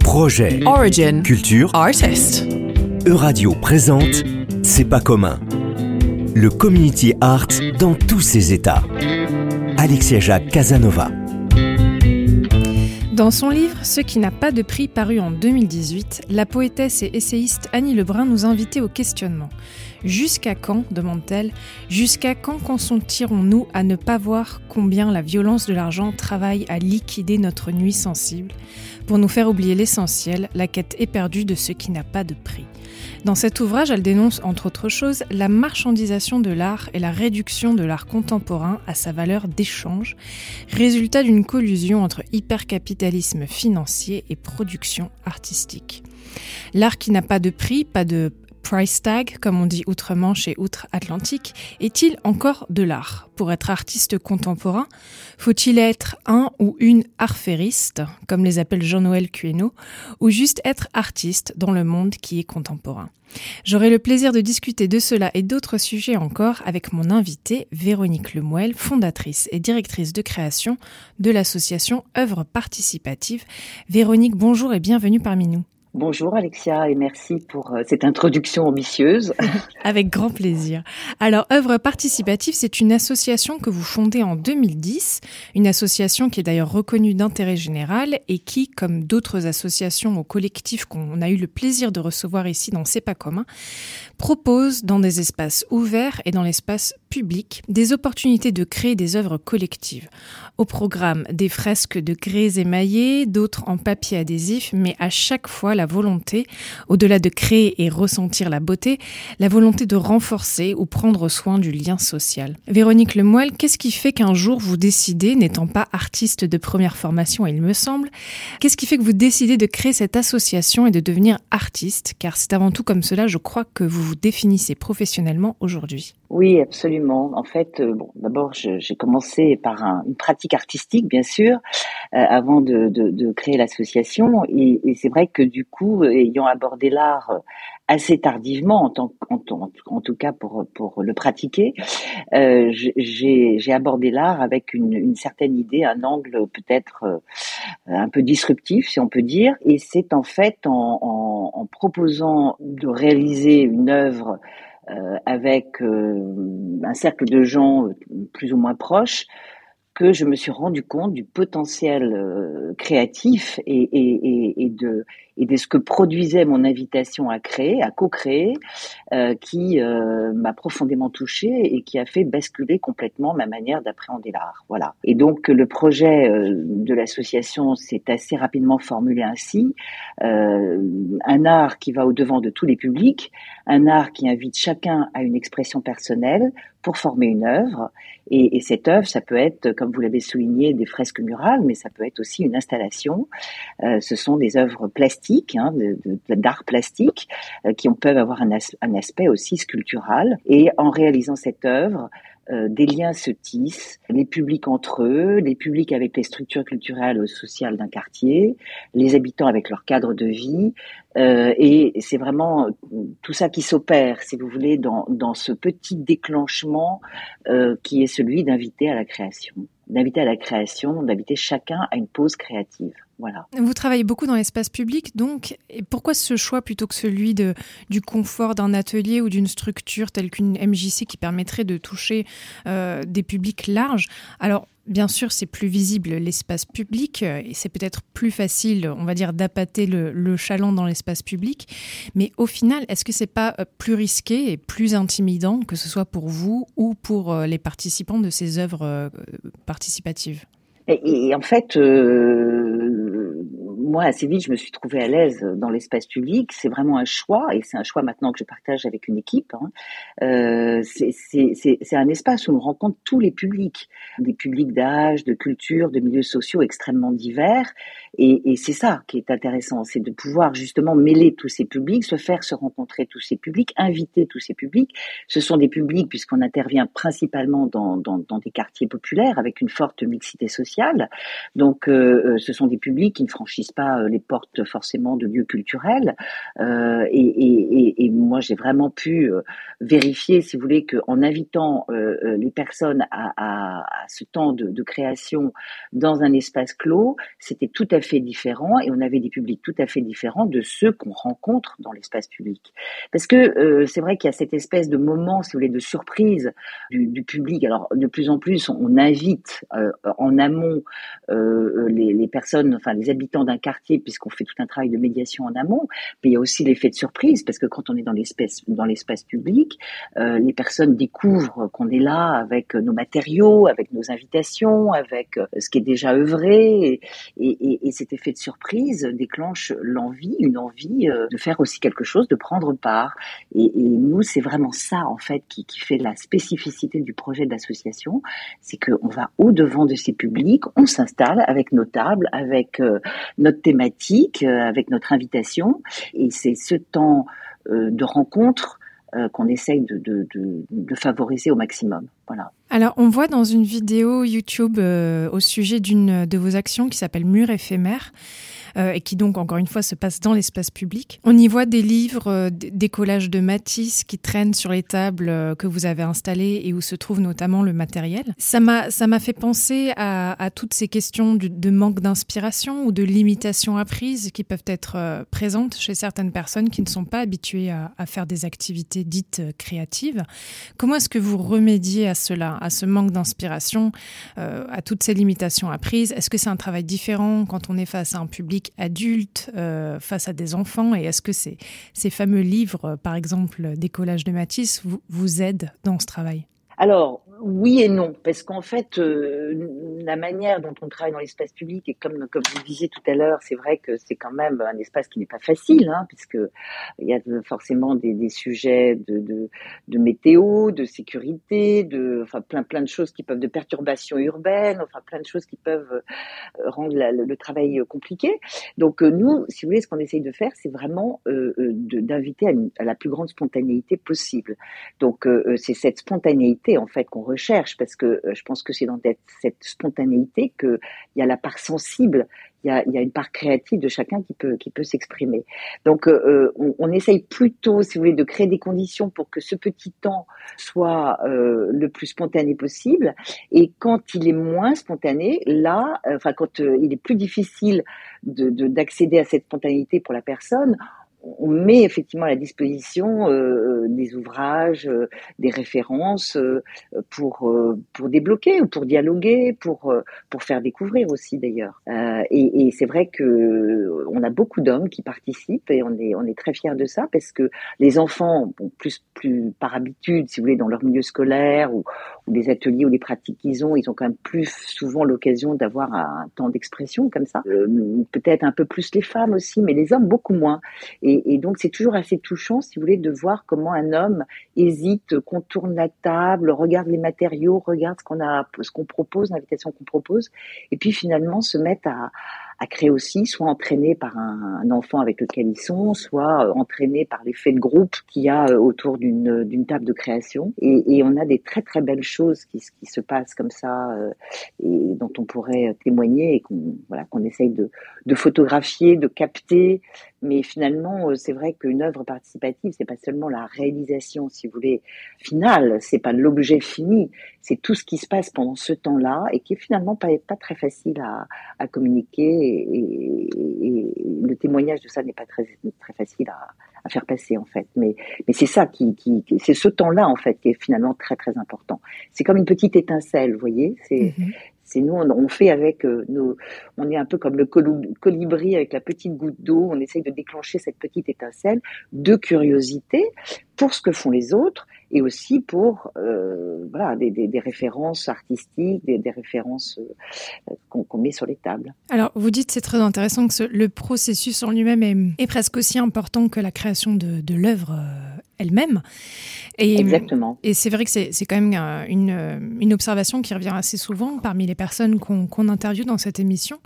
Projet, Origin, culture, artist. Euradio présente C'est pas commun. Le community art dans tous ses états. Alexia Jacques Casanova. Dans son livre Ce qui n'a pas de prix paru en 2018, la poétesse et essayiste Annie Lebrun nous invitait au questionnement. Jusqu'à quand, demande-t-elle, jusqu'à quand consentirons-nous à ne pas voir combien la violence de l'argent travaille à liquider notre nuit sensible? Pour nous faire oublier l'essentiel, la quête éperdue de ce qui n'a pas de prix. Dans cet ouvrage, elle dénonce, entre autres choses, la marchandisation de l'art et la réduction de l'art contemporain à sa valeur d'échange, résultat d'une collusion entre hypercapitalisme financier et production artistique. L'art qui n'a pas de prix, pas de price tag, comme on dit outre-Manche et outre-Atlantique, est-il encore de l'art? Pour être artiste contemporain, faut-il être un ou une arfériste, comme les appelle Jean-Noël Cueno, ou juste être artiste dans le monde qui est contemporain? J'aurai le plaisir de discuter de cela et d'autres sujets encore avec mon invitée Véronique Lemoel, fondatrice et directrice de création de l'association Œuvres Participatives. Véronique, bonjour et bienvenue parmi nous. Bonjour Alexia et merci pour euh, cette introduction ambitieuse. Avec grand plaisir. Alors, Œuvre Participative, c'est une association que vous fondez en 2010, une association qui est d'ailleurs reconnue d'intérêt général et qui, comme d'autres associations ou collectifs qu'on a eu le plaisir de recevoir ici dans C'est pas commun, propose dans des espaces ouverts et dans l'espace public des opportunités de créer des œuvres collectives. Au programme, des fresques de grès émaillés, d'autres en papier adhésif, mais à chaque fois la volonté, au-delà de créer et ressentir la beauté, la volonté de renforcer ou prendre soin du lien social. Véronique Lemoyle, qu'est-ce qui fait qu'un jour vous décidez, n'étant pas artiste de première formation, il me semble, qu'est-ce qui fait que vous décidez de créer cette association et de devenir artiste? Car c'est avant tout comme cela, je crois, que vous vous définissez professionnellement aujourd'hui. Oui, absolument. En fait, euh, bon, d'abord, j'ai commencé par une pratique artistique, bien sûr, euh, avant de, de, créer l'association. Et, et c'est vrai que du coup, ayant abordé l'art assez tardivement, en, tant, en, en, tout cas pour, pour le pratiquer, euh, j'ai abordé l'art avec une, une, certaine idée, un angle peut-être euh, un peu disruptif, si on peut dire. Et c'est en fait en, en, proposant de réaliser une œuvre euh, avec euh, un cercle de gens plus ou moins proches, que je me suis rendu compte du potentiel euh, créatif et, de, et de ce que produisait mon invitation à créer, à co-créer, euh, qui euh, m'a profondément touchée et qui a fait basculer complètement ma manière d'appréhender l'art. Voilà. Et donc le projet de l'association s'est assez rapidement formulé ainsi un art qui va au devant de tous les publics, un art qui invite chacun à une expression personnelle pour former une œuvre. Et, et cette œuvre, ça peut être, comme vous l'avez souligné, des fresques murales, mais ça peut être aussi une installation. Euh, ce sont des œuvres plastiques, hein, d'art plastique, euh, qui peuvent avoir un, aspect aussi sculptural. Et en réalisant cette œuvre, euh, des liens se tissent, les publics entre eux, les publics avec les structures culturelles sociales d'un quartier, les habitants avec leur cadre de vie, euh, et c'est vraiment tout ça qui s'opère, si vous voulez, dans, ce petit déclenchement qui est celui d'inviter à la création, d'inviter à la création, d'inviter chacun à une pause créative. Voilà. Vous travaillez beaucoup dans l'espace public, donc et pourquoi ce choix plutôt que celui de, du confort d'un atelier ou d'une structure telle qu'une MJC qui permettrait de toucher euh, des publics larges? Alors, bien sûr, c'est plus visible l'espace public et c'est peut-être plus facile, on va dire, d'appâter le, le, chaland dans l'espace public. Mais au final, est-ce que c'est pas euh, plus risqué et plus intimidant, que ce soit pour vous ou pour euh, les participants de ces œuvres participatives? Et, en fait, euh, moi, assez vite, je me suis trouvée à l'aise dans l'espace public. C'est vraiment un choix, et c'est un choix maintenant que je partage avec une équipe. Hein. Euh, c'est un espace où on rencontre tous les publics, des publics d'âge, de culture, de milieux sociaux extrêmement divers. Et, c'est ça qui est intéressant, c'est de pouvoir justement mêler tous ces publics, se faire se rencontrer tous ces publics, inviter tous ces publics. Ce sont des publics, puisqu'on intervient principalement dans, des quartiers populaires avec une forte mixité sociale. Donc, euh, ce sont des publics qui ne franchissent pas pas les portes forcément de lieux culturels. Et, et, moi, j'ai vraiment pu vérifier, si vous voulez, qu'en invitant les personnes à, ce temps de, création dans un espace clos, c'était tout à fait différent et on avait des publics tout à fait différents de ceux qu'on rencontre dans l'espace public. Parce que c'est vrai qu'il y a cette espèce de moment, si vous voulez, de surprise du, public. Alors de plus en plus, on invite euh, en amont euh, les, les, personnes, enfin les habitants d'un quartier, puisqu'on fait tout un travail de médiation en amont. Mais il y a aussi l'effet de surprise, parce que quand on est dans l'espace dans l'espace public, euh, les personnes découvrent qu'on est là avec nos matériaux, avec nos invitations, avec euh, ce qui est déjà œuvré, et, et, et cet effet de surprise déclenche l'envie, une envie euh, de faire aussi quelque chose, de prendre part. Et, nous, c'est vraiment ça en fait qui, fait la spécificité du projet d'association, c'est qu'on va au devant de ces publics, on s'installe avec nos tables, avec notre thématique, euh, avec notre invitation, et c'est ce temps euh, de rencontre qu'on essaye de, favoriser au maximum. Voilà. Alors, on voit dans une vidéo YouTube au sujet d'une de vos actions qui s'appelle Mur éphémère euh, et qui donc encore une fois se passe dans l'espace public. On y voit des livres, euh, des collages de Matisse qui traînent sur les tables euh, que vous avez installées et où se trouve notamment le matériel. Ça m'a ça m'a fait penser à, toutes ces questions de, manque d'inspiration ou de limitation apprise qui peuvent être présentes chez certaines personnes qui ne sont pas habituées à, faire des activités dites créatives. Comment est-ce que vous remédiez à cela, à ce manque d'inspiration, à toutes ces limitations apprises? Est-ce que c'est un travail différent quand on est face à un public public adulte euh, face à des enfants Et est-ce que ces, ces fameux livres, par exemple des collages de Matisse, vous, vous aident dans ce travail? Alors, oui et non, parce qu'en fait, euh, la manière dont on travaille dans l'espace public, et comme, comme vous le disiez tout à l'heure, c'est vrai que c'est quand même un espace qui n'est pas facile, hein, puisque il y a forcément des, sujets de, de, météo, de sécurité, de, enfin plein plein de choses qui peuvent, de perturbations urbaines, enfin plein de choses qui peuvent euh, rendre le, travail compliqué. Donc euh, nous, si vous voulez, ce qu'on essaye de faire, c'est vraiment euh, d'inviter à, la plus grande spontanéité possible. Donc c'est cette spontanéité en fait qu'on recherche parce que je pense que c'est dans cette spontanéité qu'il y a la part sensible, il y a, y a une part créative de chacun qui peut, qui peut s'exprimer. Donc euh, euh, on, essaye plutôt, si vous voulez, de créer des conditions pour que ce petit temps soit euh, le plus spontané possible. Et quand il est moins spontané, là, enfin quand il est plus difficile d'accéder de, à cette spontanéité pour la personne, on met effectivement à la disposition euh, des ouvrages, euh, des références euh, pour euh, pour débloquer ou pour dialoguer, pour euh, pour faire découvrir aussi d'ailleurs. Euh, et, c'est vrai que on a beaucoup d'hommes qui participent et on est on est très fiers de ça parce que les enfants, plus plus par habitude, si vous voulez, dans leur milieu scolaire ou, des ateliers ou des pratiques qu'ils ont, ils ont quand même plus souvent l'occasion d'avoir un, temps d'expression comme ça. Peut-être un peu plus les femmes aussi, mais les hommes beaucoup moins. Et, donc c'est toujours assez touchant, si vous voulez, de voir comment un homme hésite, contourne la table, regarde les matériaux, regarde ce qu'on a, ce qu'on propose, l'invitation qu'on propose, et puis finalement se mettre à créer aussi, soit entraîné par un, enfant avec lequel ils sont, soit euh, entraîné par l'effet de groupe qu'il y a euh, autour d'une d'une table de création. Et, on a des très très belles choses qui, se passent comme ça euh, et dont on pourrait témoigner et qu'on voilà qu'on essaye de, photographier, de capter. Mais finalement, c'est vrai qu'une œuvre participative, c'est pas seulement la réalisation, si vous voulez, finale, c'est pas l'objet fini, c'est tout ce qui se passe pendant ce temps-là et qui est finalement pas, pas très facile à, à communiquer et, et, le témoignage de ça n'est pas très, très facile à, à, faire passer en fait. Mais, mais c'est ça qui, qui, qui c'est ce temps-là en fait qui est finalement très très important. C'est comme une petite étincelle, vous voyez. C'est mm -hmm. Nous, on, on, fait avec euh, nos, on est un peu comme le colibri avec la petite goutte d'eau. On essaye de déclencher cette petite étincelle de curiosité pour ce que font les autres et aussi pour euh, voilà des, des, des, références artistiques, des, des références euh, qu'on qu met sur les tables. Alors vous dites c'est très intéressant que ce, le processus en lui-même est, est, presque aussi important que la création de, de l'œuvre euh, elle-même. Et, Exactement. Et c'est vrai que c'est quand même une, une, observation qui revient assez souvent parmi les personnes qu'on interviewe dans cette émission.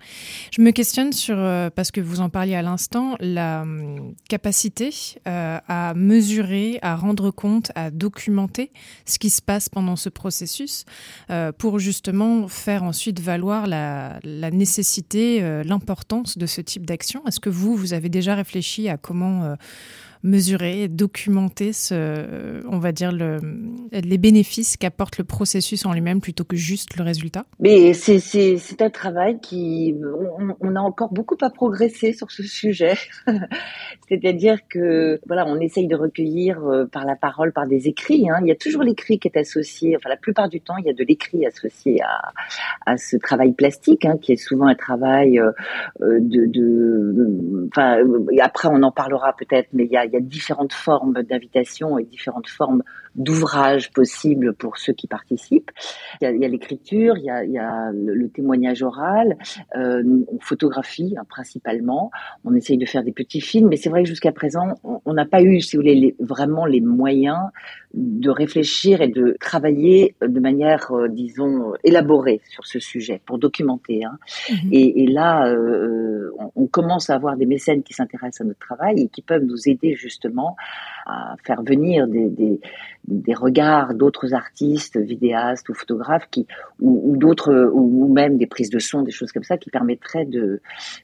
Je me questionne sur, parce que vous en parliez à l'instant, la hum, capacité à mesurer, à rendre compte, à documenter ce qui se passe pendant ce processus pour justement faire ensuite valoir la, la nécessité, l'importance de ce type d'action. Est-ce que vous, vous avez déjà réfléchi à comment mesurer, documenter ce, on va dire le, les bénéfices qu'apporte le processus en lui-même plutôt que juste le résultat Mais c'est un travail qui, on, a encore beaucoup à progresser sur ce sujet. C'est-à-dire que voilà, on essaye de recueillir euh, par la parole, par des écrits. Hein. Il y a toujours l'écrit qui est associé. Enfin, la plupart du temps, il y a de l'écrit associé à, à ce travail plastique, hein, qui est souvent un travail euh, de, de, enfin, après on en parlera peut-être, mais il y a y a différentes formes d'invitation et différentes formes d'ouvrages possibles pour ceux qui participent. Il y a, l'écriture, il y a, il y a le, témoignage oral, euh, on photographie hein, principalement. On essaye de faire des petits films, mais c'est vrai que jusqu'à présent, on n'a pas eu, si vous voulez, vraiment les moyens de réfléchir et de travailler de manière, euh, disons, élaborée sur ce sujet pour documenter. Hein. Et, et, là, euh, on, commence à avoir des mécènes qui s'intéressent à notre travail et qui peuvent nous aider justement à faire venir des, regards d'autres artistes, vidéastes ou photographes qui, ou, d'autres, ou, même des prises de son, des choses comme ça, qui permettraient de,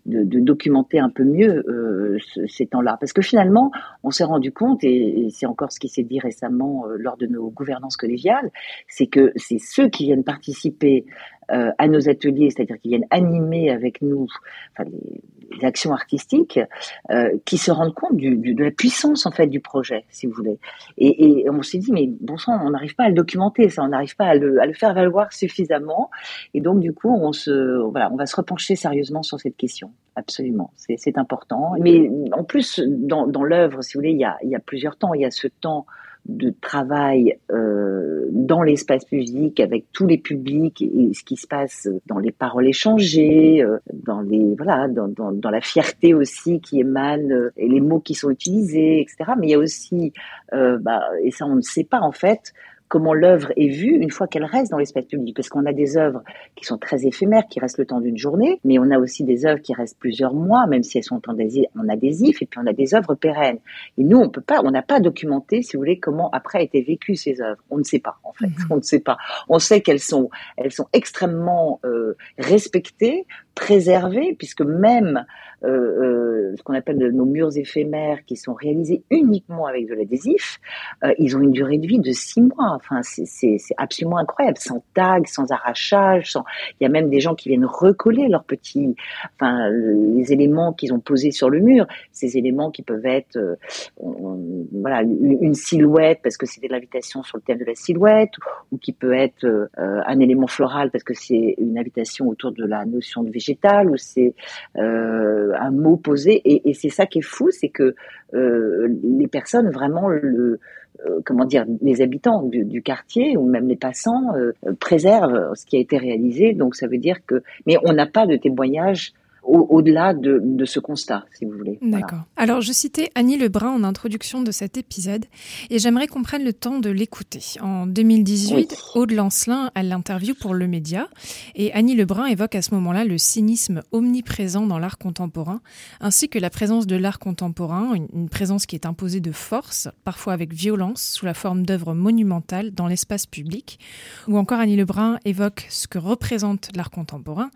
documenter un peu mieux euh, ces temps-là. Parce que finalement, on s'est rendu compte, et, et c'est encore ce qui s'est dit récemment euh, lors de nos gouvernances collégiales, c'est que c'est ceux qui viennent participer euh, à nos ateliers, c'est-à-dire qui viennent animer avec nous enfin, les, les actions artistiques, euh, qui se rendent compte du, du, de la puissance en fait du projet, si vous voulez. Et, et on s'est dit mais bon sang, on n'arrive pas à le documenter, ça, on n'arrive pas à le, à le, faire valoir suffisamment. Et donc du coup, on se voilà, on va se repencher sérieusement sur cette question. Absolument, c'est important. Mais en plus, dans, dans l'œuvre, si vous voulez, il y a, il y a plusieurs temps. Il y a ce temps de travail euh, dans l'espace public avec tous les publics et, ce qui se passe dans les paroles échangées, euh, dans les voilà, dans, dans, la fierté aussi qui émane euh, et les mots qui sont utilisés, etc. Mais il y a aussi, bah, et ça on ne sait pas en fait, comment l'œuvre est vue une fois qu'elle reste dans l'espace public. Parce qu'on a des œuvres qui sont très éphémères, qui restent le temps d'une journée, mais on a aussi des œuvres qui restent plusieurs mois, même si elles sont en adhésif, et puis on a des œuvres pérennes. Et nous, on peut pas, on n'a pas documenté, si vous voulez, comment après a été vécues ces œuvres. On ne sait pas, en fait. Mhm. On ne sait pas. On sait qu'elles sont, elles sont extrêmement euh, respectées, préservées, puisque même euh, euh, ce qu'on appelle nos murs éphémères, qui sont réalisés uniquement avec de l'adhésif, euh, ils ont une durée de vie de six mois. Enfin, c'est absolument incroyable, sans tag, sans arrachage. Il y a même des gens qui viennent recoller leurs petits, enfin, les éléments qu'ils ont posés sur le mur. Ces éléments qui peuvent être, voilà, une, silhouette parce que c'était l'invitation sur le thème de la silhouette, ou qui peut être un élément floral parce que c'est une invitation autour de la notion de ou c'est euh, un mot posé. Et, c'est ça qui est fou, c'est que euh, les personnes vraiment le euh, comment dire, les habitants du, du, quartier ou même les passants préservent ce qui a été réalisé. Donc ça veut dire que, mais on n'a pas de témoignage au-delà de, de, ce constat, si vous voulez. D'accord. Alors, je citais Annie Lebrun en introduction de cet épisode et j'aimerais qu'on prenne le temps de l'écouter. En 2018, Aude Lancelin, elle l'interview pour Le Média et Annie Lebrun évoque à ce moment-là le cynisme omniprésent dans l'art contemporain ainsi que la présence de l'art contemporain, une, une, présence qui est imposée de force, parfois avec violence, sous la forme d'œuvres monumentales dans l'espace public. Ou encore Annie Lebrun évoque ce que représente l'art contemporain,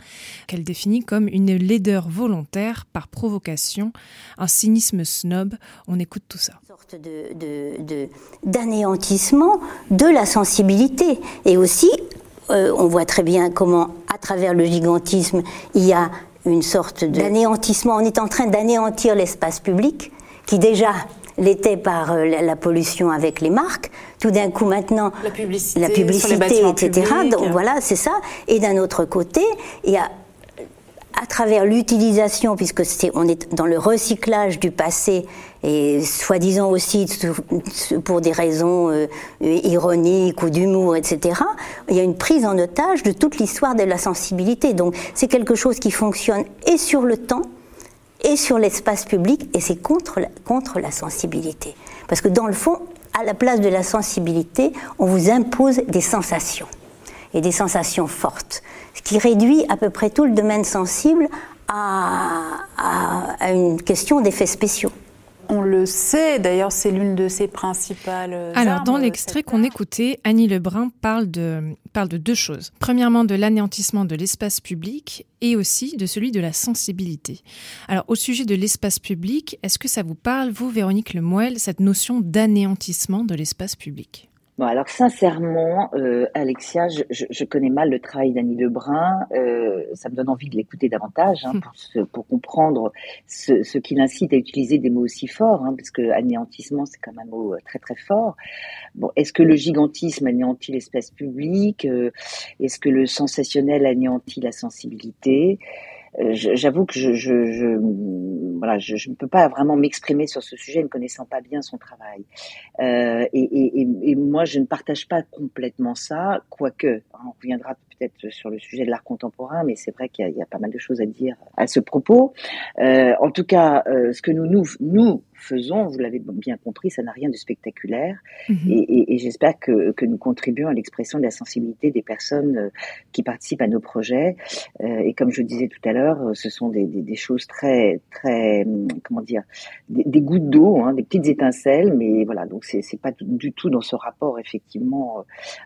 qu'elle définit comme une laideur volontaire par provocation, un cynisme snob. On écoute tout ça. Une sorte de, d'anéantissement de, la sensibilité. Et aussi, euh, on voit très bien comment, à travers le gigantisme, il y a une sorte d'anéantissement. On est en train d'anéantir l'espace public, qui déjà l'était par euh, la, pollution avec les marques. Tout d'un coup, maintenant, la publicité, la publicité etc. Donc voilà, c'est ça. Et d'un autre côté, il y a à travers l'utilisation, puisque c'est, on est dans le recyclage du passé, et soi-disant aussi pour des raisons euh, ironiques ou d'humour, etc., il y a une prise en otage de toute l'histoire de la sensibilité. Donc c'est quelque chose qui fonctionne et sur le temps, et sur l'espace public, et c'est contre contre la sensibilité. Parce que dans le fond, à la place de la sensibilité, on vous impose des sensations, et des sensations fortes, ce qui réduit à peu près tout le domaine sensible à, à une question d'effets spéciaux. On le sait, d'ailleurs, c'est l'une de ses principales. Alors, dans l'extrait qu'on écoutait, Annie Lebrun parle de, parle de deux choses. Premièrement, de l'anéantissement de l'espace public et aussi de celui de la sensibilité. Alors, au sujet de l'espace public, est-ce que ça vous parle, vous, Véronique Lemoel, cette notion d'anéantissement de l'espace public? Bon, alors sincèrement, euh, Alexia, je, je, je, connais mal le travail d'Annie Lebrun. Euh, ça me donne envie de l'écouter davantage hein, pour, pour, comprendre ce, ce qui l'incite à utiliser des mots aussi forts, hein, parce que anéantissement, c'est quand même un mot euh, très très fort. Bon, est-ce que le gigantisme anéantit l'espace public euh, Est-ce que le sensationnel anéantit la sensibilité? J'avoue que je, je, je voilà, je, je, ne peux pas vraiment m'exprimer sur ce sujet ne connaissant pas bien son travail. Euh, et, et, et, moi, je ne partage pas complètement ça, quoique, hein, on reviendra peut-être sur le sujet de l'art contemporain, mais c'est vrai qu'il y, y, a pas mal de choses à dire à ce propos. Euh, en tout cas, euh, ce que nous, nous, nous faisons, vous l'avez bien compris, ça n'a rien de spectaculaire. Mmh. Et, et j'espère que, que, nous contribuons à l'expression de la sensibilité des personnes euh, qui participent à nos projets. Euh, et comme je disais tout à l'heure, ce sont des, des, des, choses très, très, comment dire, des, des gouttes d'eau, hein, des petites étincelles, mais voilà, donc c'est pas du tout dans ce rapport, effectivement.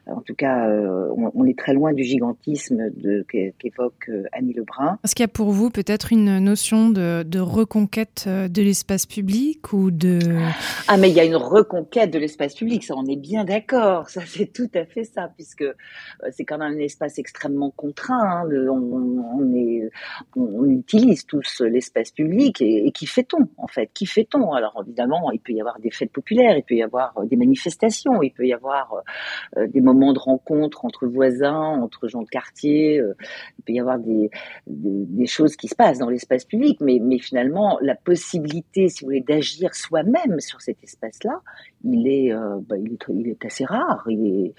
Euh, en tout cas, on, on, est très loin du gigantisme qu'évoque Annie Lebrun. Est-ce qu'il y a pour vous peut-être une notion de, de reconquête de l'espace public ou de... Ah, mais il y a une reconquête de l'espace public, ça on est bien d'accord, ça c'est tout à fait ça, puisque euh, c'est quand même un espace extrêmement contraint, hein, on, on, est, on, utilise tous l'espace public, et, qui fait-on en fait Qui fait-on Alors évidemment, il peut y avoir des fêtes populaires, il peut y avoir euh, des manifestations, il peut y avoir euh, des moments de rencontre entre voisins, entre gens de quartier, il peut y avoir des, choses qui se passent dans l'espace public, mais, mais finalement, la possibilité, si vous voulez, d'agir agir soi-même sur cet espace-là, il est, euh, bah, il est, il est assez rare. Il est,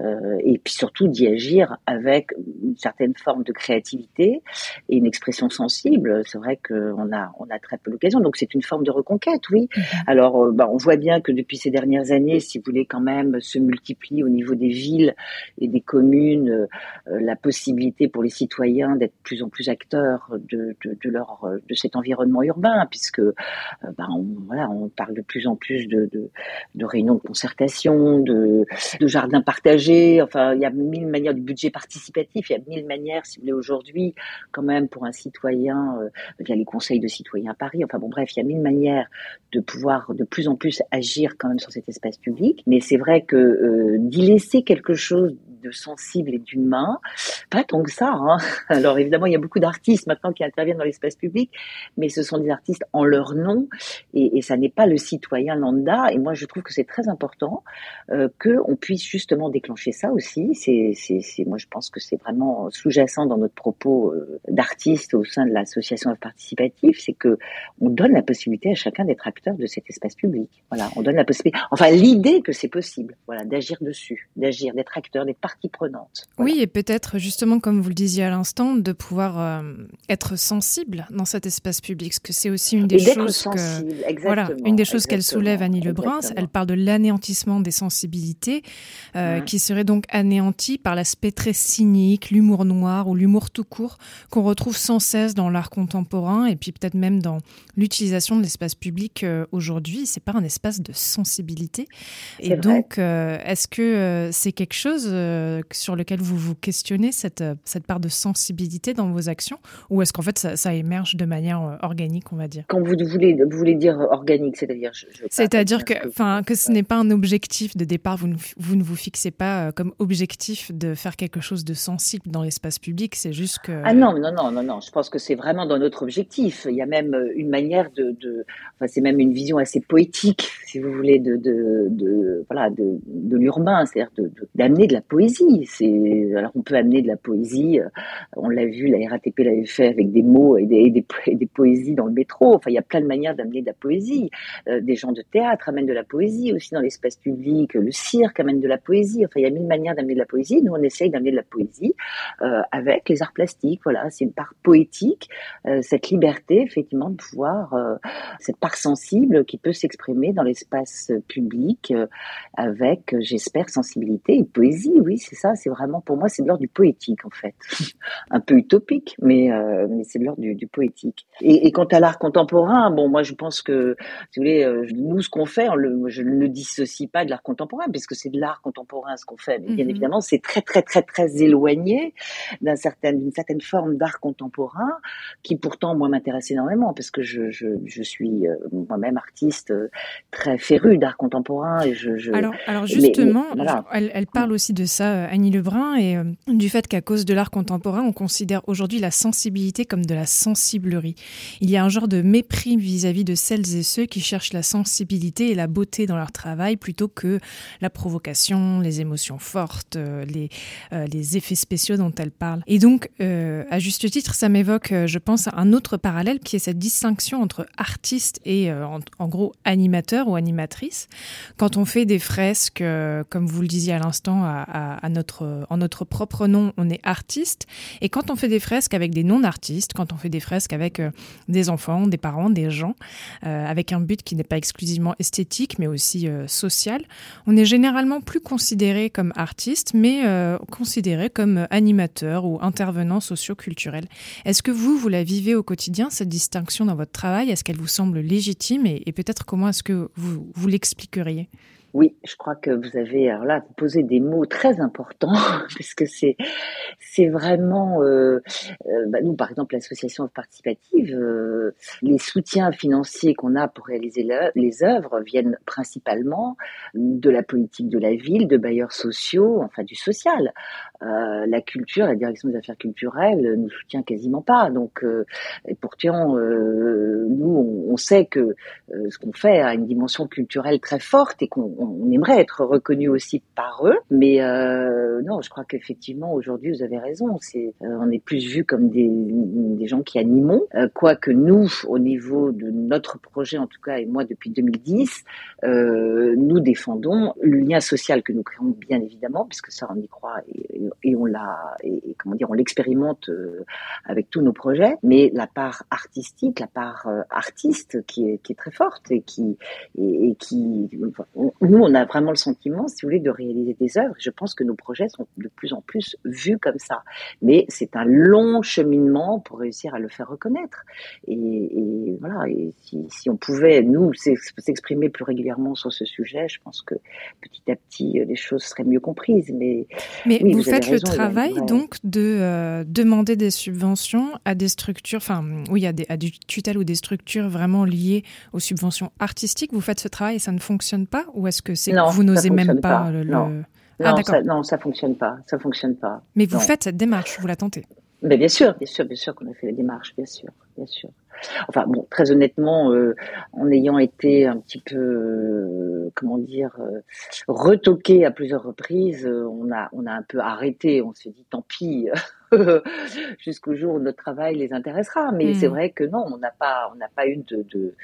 euh, et puis surtout d'y agir avec une certaine forme de créativité et une expression sensible. C'est vrai qu'on a, on a très peu l'occasion. Donc c'est une forme de reconquête, oui. Alors, euh, bah, on voit bien que depuis ces dernières années, si vous voulez quand même se multiplie au niveau des villes et des communes euh, la possibilité pour les citoyens d'être plus en plus acteurs de, de, de leur de cet environnement urbain, puisque bah, on, voilà, on parle de plus en plus de, de de réunions de concertation, de, de jardins partagés. Enfin, il y a mille manières du budget participatif. Il y a mille manières, si vous voulez, aujourd'hui, quand même, pour un citoyen, euh, il y a les conseils de citoyens à Paris. Enfin bon, bref, il y a mille manières de pouvoir de plus en plus agir quand même sur cet espace public. Mais c'est vrai que euh, d'y laisser quelque chose de sensible et d'humain. Pas tant que ça. Hein. Alors évidemment, il y a beaucoup d'artistes maintenant qui interviennent dans l'espace public, mais ce sont des artistes en leur nom et, et ça n'est pas le citoyen lambda. Et moi, je trouve que c'est très important euh, qu'on puisse justement déclencher ça aussi. C'est, c'est, moi, je pense que c'est vraiment sous-jacent dans notre propos euh, d'artistes au sein de l'association participative, c'est que on donne la possibilité à chacun d'être acteur de cet espace public. Voilà, on donne la possibilité, enfin l'idée que c'est possible, voilà, d'agir dessus, d'agir, d'être acteur, d'être Voilà. Oui, et peut-être justement, comme vous le disiez à l'instant, de pouvoir euh, être sensible dans cet espace public, parce que c'est aussi une des choses que, voilà, une des choses qu'elle soulève Annie Lebrun. Elle parle de l'anéantissement des sensibilités, euh, ouais. qui serait donc anéanti par l'aspect très cynique, l'humour noir ou l'humour tout court qu'on retrouve sans cesse dans l'art contemporain et puis peut-être même dans l'utilisation de l'espace public euh, aujourd'hui. C'est pas un espace de sensibilité. Et donc, euh, est-ce que c'est quelque chose euh, sur lequel vous vous questionnez, cette, cette part de sensibilité dans vos actions Ou est-ce qu'en fait, ça, ça, émerge de manière euh, organique, on va dire? Quand vous voulez, vous voulez dire organique, c'est-à-dire C'est-à-dire que, enfin, que ce n'est pas un objectif de départ, vous ne, vous ne vous fixez pas euh, comme objectif de faire quelque chose de sensible dans l'espace public, c'est juste que... Ah non, non, non, non, non, je pense que c'est vraiment dans notre objectif. Il y a même une manière de... de enfin, c'est même une vision assez poétique, si vous voulez, de, de, de voilà, de, de l'urbain, c'est-à-dire d'amener de, de, la poésie alors on peut amener de la poésie. On l'a vu, la RATP l'avait fait avec des mots et des, poésies dans le métro. Enfin, il y a plein de manières d'amener de la poésie. des gens de théâtre amènent de la poésie aussi dans l'espace public. Le cirque amène de la poésie. Enfin, il y a mille manières d'amener de la poésie. Nous, on essaye d'amener de la poésie avec les arts plastiques. Voilà, c'est une part poétique, cette liberté effectivement de pouvoir cette part sensible qui peut s'exprimer dans l'espace public euh, avec, j'espère, sensibilité et poésie. Oui, c'est ça. C'est vraiment, pour moi, c'est de l'ordre du poétique, en fait. Un peu utopique, mais, euh, mais c'est de l'ordre du, poétique. Et, quant à l'art contemporain, bon, moi, je pense que, si vous voulez, euh, nous, ce qu'on fait, je ne le dissocie pas de l'art contemporain, puisque c'est de l'art contemporain ce qu'on fait. Mais bien mhm. évidemment, c'est très, très, très, très éloigné d'un certain, d'une certaine forme d'art contemporain qui, pourtant, moi, m'intéresse énormément, parce que je, je, je suis moi-même artiste très féru d'art contemporain. Et je, Alors, alors justement, elle, parle aussi de ça, euh, Annie Lebrun, et euh, du fait qu'à cause de l'art contemporain, on considère aujourd'hui la sensibilité comme de la sensiblerie. Il y a un genre de mépris vis-à-vis de celles et ceux qui cherchent la sensibilité et la beauté dans leur travail plutôt que la provocation, les émotions fortes, euh, les, effets spéciaux dont elle parle. Et donc, à juste titre, ça m'évoque, je pense, un autre parallèle qui est cette distinction entre artiste et, en, gros, animateur ou animatrice. Quand on fait des fresques, comme vous le disiez à l'instant, à, en notre propre nom, on est artiste. Et quand on fait des fresques avec des non-artistes, quand on fait des fresques avec euh, des enfants, des parents, des gens, euh, avec un but qui n'est pas exclusivement esthétique, mais aussi social, on est généralement plus considéré comme artiste, mais considéré comme animateur ou intervenant socio-culturel. Est-ce que vous, vous la vivez au quotidien, cette distinction dans votre travail? Est-ce qu'elle vous semble légitime? Et, et peut-être comment est-ce que vous, vous l'expliqueriez? Oui, je crois que vous avez alors là posé des mots très importants parce que c'est c'est vraiment euh, euh, bah, nous par exemple l'association participative euh, les soutiens financiers qu'on a pour réaliser les œuvres viennent principalement de la politique de la ville, de bailleurs sociaux, enfin du social. la culture, la direction des affaires culturelles nous soutient quasiment pas. Donc et pourtant nous on, on, sait que ce qu'on fait a une dimension culturelle très forte et qu'on on aimerait être reconnu aussi par eux, mais euh, non, je crois qu'effectivement aujourd'hui vous avez raison. C'est, euh, on est plus vu comme des, des gens qui animons, euh, quoique nous, au niveau de notre projet en tout cas, et moi depuis 2010, euh, nous défendons le lien social que nous créons bien évidemment, puisque ça on y croit et, et on l'a, et, comment dire, on l'expérimente euh, avec tous nos projets, mais la part artistique, la part artiste qui est, qui est très forte et qui et qui, nous on a vraiment le sentiment, si vous voulez, de réaliser des œuvres. Je pense que nos projets sont de plus en plus vus comme ça. Mais c'est un long cheminement pour réussir à le faire reconnaître. Et, voilà, et si, on pouvait, nous, s'exprimer plus régulièrement sur ce sujet, je pense que petit à petit, euh, les choses seraient mieux comprises. Mais, mais vous, faites le travail, donc, de euh, demander des subventions à des structures, enfin, oui, à, des, à du tutelle ou des structures vraiment liées aux subventions artistiques. Vous faites ce travail et ça ne fonctionne pas Ou est-ce que c'est vous n'osez même pas, le. Non. Ah, non, ça, non, ça fonctionne pas. Ça fonctionne pas. Mais vous faites cette démarche, vous la tentez. Mais bien sûr, bien sûr, bien sûr qu'on a fait la démarche, bien sûr, bien sûr. Enfin bon, très honnêtement, euh, en ayant été un petit peu, euh, comment dire, euh, retoqué à plusieurs reprises, on a, on a un peu arrêté. On s'est dit, tant pis. jusqu'au jour où notre travail les intéressera. Mais c'est hmm. vrai que non, on n'a pas, on n'a pas eu de, de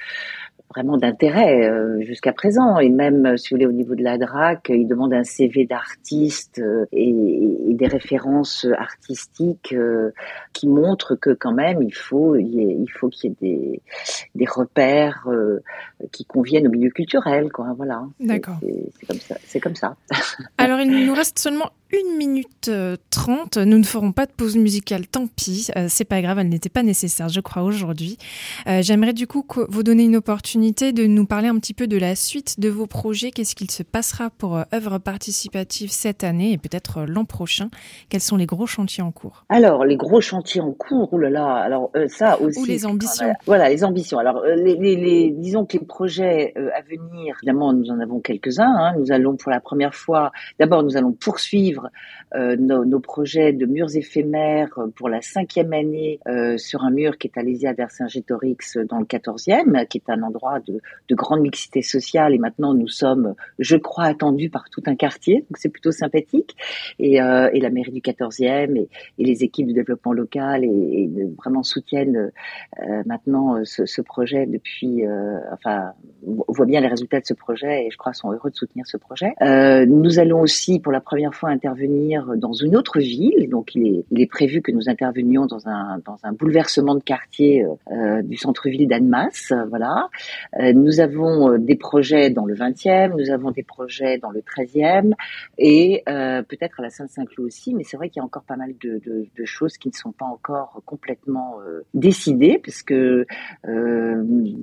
vraiment d'intérêt euh, jusqu'à présent. Et même, si vous voulez, au niveau de la DRAC, ils demandent un CV d'artiste euh, et, et, des références artistiques euh, qui montrent que quand même, il faut, il, faut qu'il y ait des, des repères qui conviennent au milieu culturel, quoi. Voilà. D'accord. C'est comme ça. C'est comme ça. Alors, il nous reste seulement une minute euh, trente. Nous ne ferons pas de pause musicale, tant pis. Euh, c'est pas grave, elle n'était pas nécessaire, je crois, aujourd'hui. Euh, j'aimerais du coup vous donner une opportunité de nous parler un petit peu de la suite de vos projets. Qu'est-ce qu'il se passera pour œuvres participatives cette année et peut-être l'an prochain? Quels sont les gros chantiers en cours? Alors, les gros chantiers en cours, oh là là, alors ça aussi. Ou les ambitions. voilà, les ambitions. Alors, les, disons que les projets à venir, évidemment, nous en avons quelques-uns. Hein. Nous allons pour la première fois, d'abord, nous allons poursuivre euh, nos, projets de murs éphémères éphémère pour la cinquième année sur un mur qui est à Lésia Vercingétorix dans le 14e, qui est un endroit de, de grande mixité sociale. Et maintenant, nous sommes, je crois, attendus par tout un quartier. Donc c'est plutôt sympathique. Et, la mairie du 14e et, les équipes du développement local et, vraiment soutiennent maintenant ce, projet depuis, enfin, on voit bien les résultats de ce projet et je crois sont heureux de soutenir ce projet. Euh, nous allons aussi pour la première fois intervenir dans une autre ville, donc il est, est prévu que nous intervenions dans un, dans un bouleversement de quartier euh, du centre-ville d'Annemasse. Voilà. Euh, nous avons euh, des projets dans le 20e, nous avons des projets dans le 13e et euh, peut-être à la Sainte-Saint-Cloud aussi, mais c'est vrai qu'il y a encore pas mal de, de, choses qui ne sont pas encore complètement euh, décidées, parce que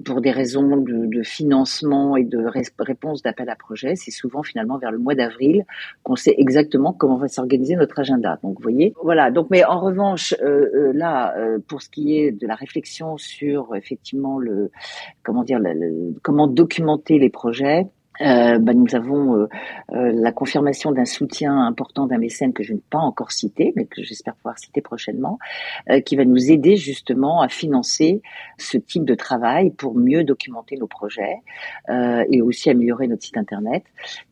pour des raisons de, de financement et de réponse d'appel à projet, c'est souvent finalement vers le mois d'avril qu'on sait exactement comment va s'organiser notre agenda. Donc vous voyez, voilà. Donc mais en revanche, euh, euh, là, euh, pour ce qui est de la réflexion sur effectivement le comment dire, le, comment documenter les projets. Euh, bah, nous avons euh, euh, la confirmation d'un soutien important d'un mécène que je n'ai pas encore cité, mais que j'espère pouvoir citer prochainement, euh, qui va nous aider justement à financer ce type de travail pour mieux documenter nos projets euh, et aussi améliorer notre site internet.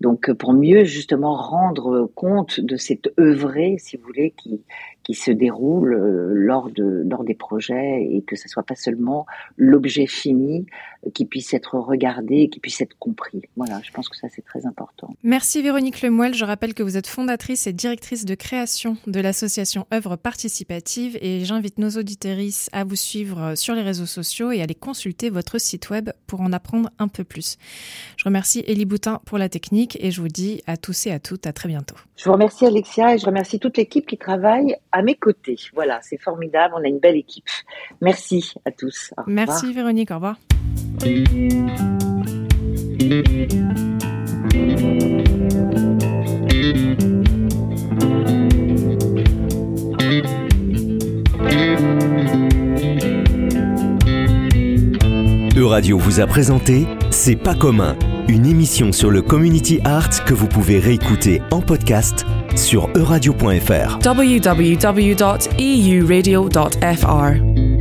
Donc pour mieux justement rendre compte de cette œuvrée, si vous voulez, qui qui se déroule lors de lors des projets et que ce soit pas seulement l'objet fini qui puisse être regardé, qui puisse être compris. Voilà je pense que ça c'est très important. Merci Véronique Lemoel. Je rappelle que vous êtes fondatrice et directrice de création de l'association Œuvres Participatives et j'invite nos auditorices à vous suivre sur les réseaux sociaux et à aller consulter votre site web pour en apprendre un peu plus. Je remercie Elie Boutin pour la technique et je vous dis à tous et à toutes à très bientôt. Je vous remercie Alexia et je remercie toute l'équipe qui travaille à mes côtés. Voilà, c'est formidable, on a une belle équipe. Merci à tous. Merci Véronique, au revoir. Euradio vous a présenté C'est pas commun, une émission sur le community art que vous pouvez réécouter en podcast sur euradio.fr. www.euradio.fr